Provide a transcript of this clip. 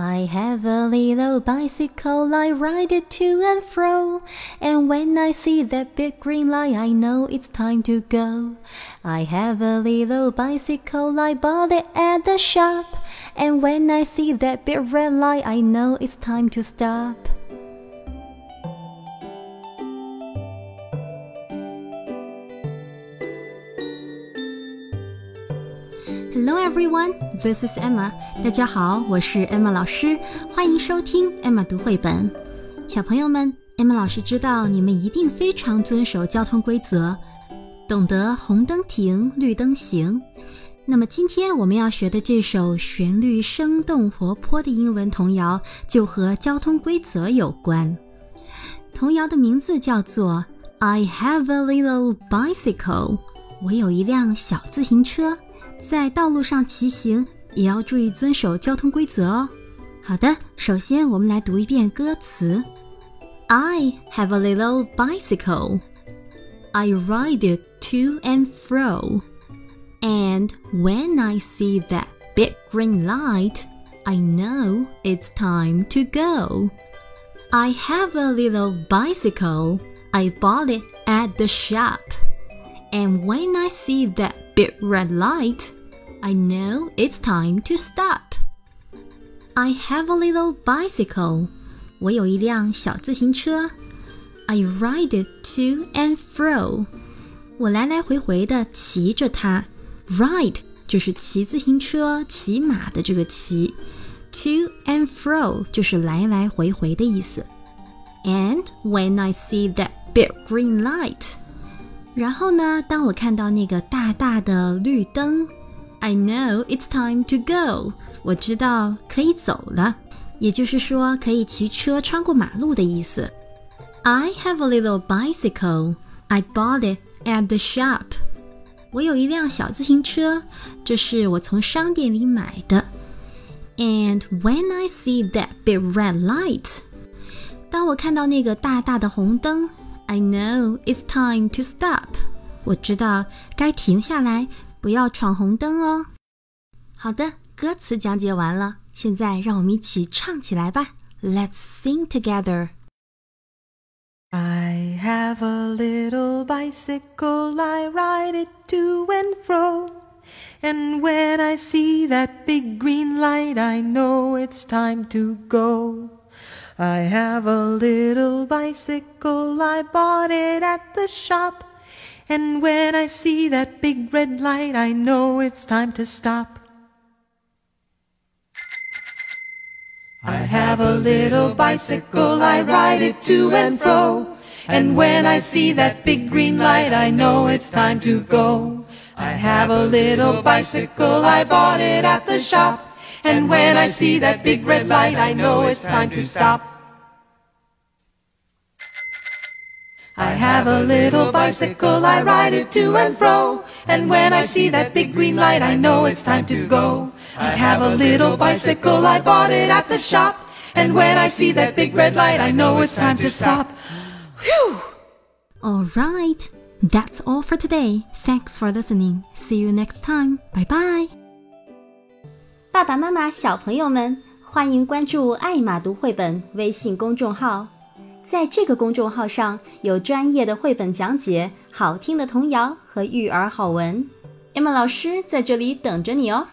I have a little bicycle, I ride it to and fro. And when I see that big green light, I know it's time to go. I have a little bicycle, I bought it at the shop. And when I see that big red light, I know it's time to stop. Hello everyone, this is Emma. 大家好，我是 Emma 老师，欢迎收听 Emma 读绘本。小朋友们，Emma 老师知道你们一定非常遵守交通规则，懂得红灯停，绿灯行。那么今天我们要学的这首旋律生动活泼的英文童谣，就和交通规则有关。童谣的名字叫做《I have a little bicycle》，我有一辆小自行车。在道路上骑行也要注意遵守交通规则哦。好的，首先我们来读一遍歌词：I have a little bicycle. I ride it to and fro. And when I see that big green light, I know it's time to go. I have a little bicycle. I bought it at the shop. And when I see that big red light, I know it's time to stop. I have a little bicycle. 我有一辆小自行车。I ride it to and fro. 我来来回回的骑着它。Ride 就是骑自行车、骑马的这个骑。To and fro 就是来来回回的意思。And when I see that big green light. 然后呢，当我看到那个大大的绿灯，I know it's time to go。我知道可以走了，也就是说可以骑车穿过马路的意思。I have a little bicycle. I bought it at the shop. 我有一辆小自行车，这是我从商店里买的。And when I see that big red light，当我看到那个大大的红灯。 I know it's time to stop。我知道该停下来，不要闯红灯哦。好的，歌词讲解完了，现在让我们一起唱起来吧。Let's sing together. I have a little bicycle, I ride it to and fro. And when I see that big green light, I know it's time to go. I have a little bicycle, I bought it at the shop. And when I see that big red light, I know it's time to stop. I have a little bicycle, I ride it to and fro. And when I see that big green light, I know it's time to go. I have a little bicycle, I bought it at the shop. And when I see that big red light, I know it's time to stop. have a little bicycle, I ride it to and fro. And when I see that big green light, I know it's time to go. I have a little bicycle, I bought it at the shop. And when I see that big red light, I know it's time to stop. Whew! Alright, that's all for today. Thanks for listening. See you next time. Bye bye. 爸爸妈妈、小朋友们，欢迎关注“艾玛读绘本”微信公众号。在这个公众号上有专业的绘本讲解、好听的童谣和育儿好文。Emma 老师在这里等着你哦。